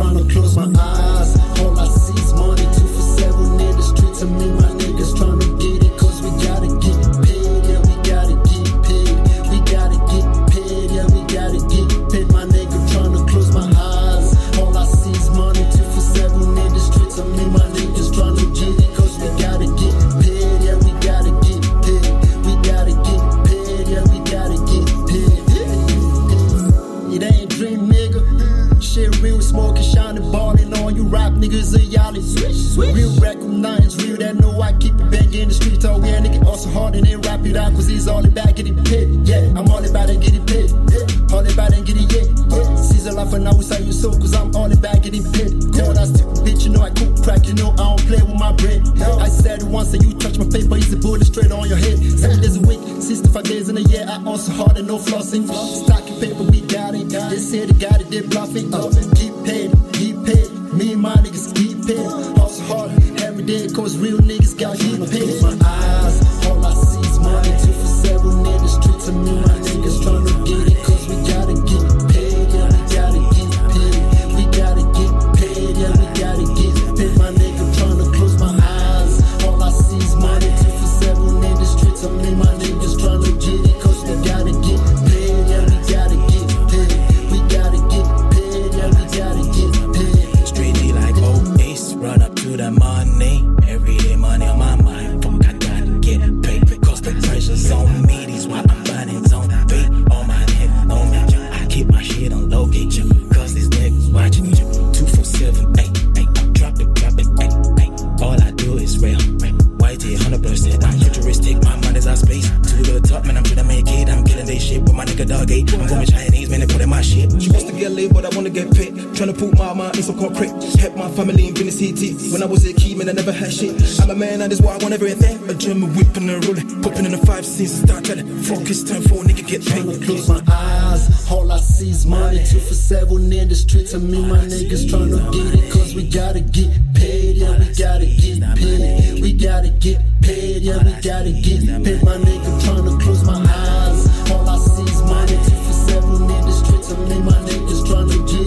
Trying to close my eyes. All I see is money, two for seven in the streets. I'm in my Real recognize, real that know I keep it bang in the streets. Oh yeah, nigga also hard and then rap it out, cause he's all about getting paid. Yeah, I'm all about it getting paid. Yeah, all about it getting yeah. yeah. Season life and now we say you so, cause I'm all about getting paid. Tell that stupid bitch, you know I cook crack, you know I don't play with my bread. I said it once that you touch my paper, it's a bullet straight on your head. Seven days a week, 65 days in a year, I also hard and no flossing. Stocking paper, we got it. They said they got it, they bluffing. Uh, paid, keep paid. On me. These why I'm buying on Eh? my nigga dog eight. I'm going Chinese, man. They put in my shit. She wants to get laid, but I wanna get paid. Tryna put my mind in some concrete. Help my family in business CT. When I was a kid, man, I never had shit. I'm a man, and this why I want everything. A German whip and a roller. Popping in the five scenes and start telling. Focus time for a nigga get Tryna paid. close my eyes, all I see is money. Two for seven in the streets, and me, my niggas tryna get it, cause we gotta get paid. Yeah, we gotta get paid. We gotta get paid. Yeah, we gotta get paid. My hustling. My niggas trying to do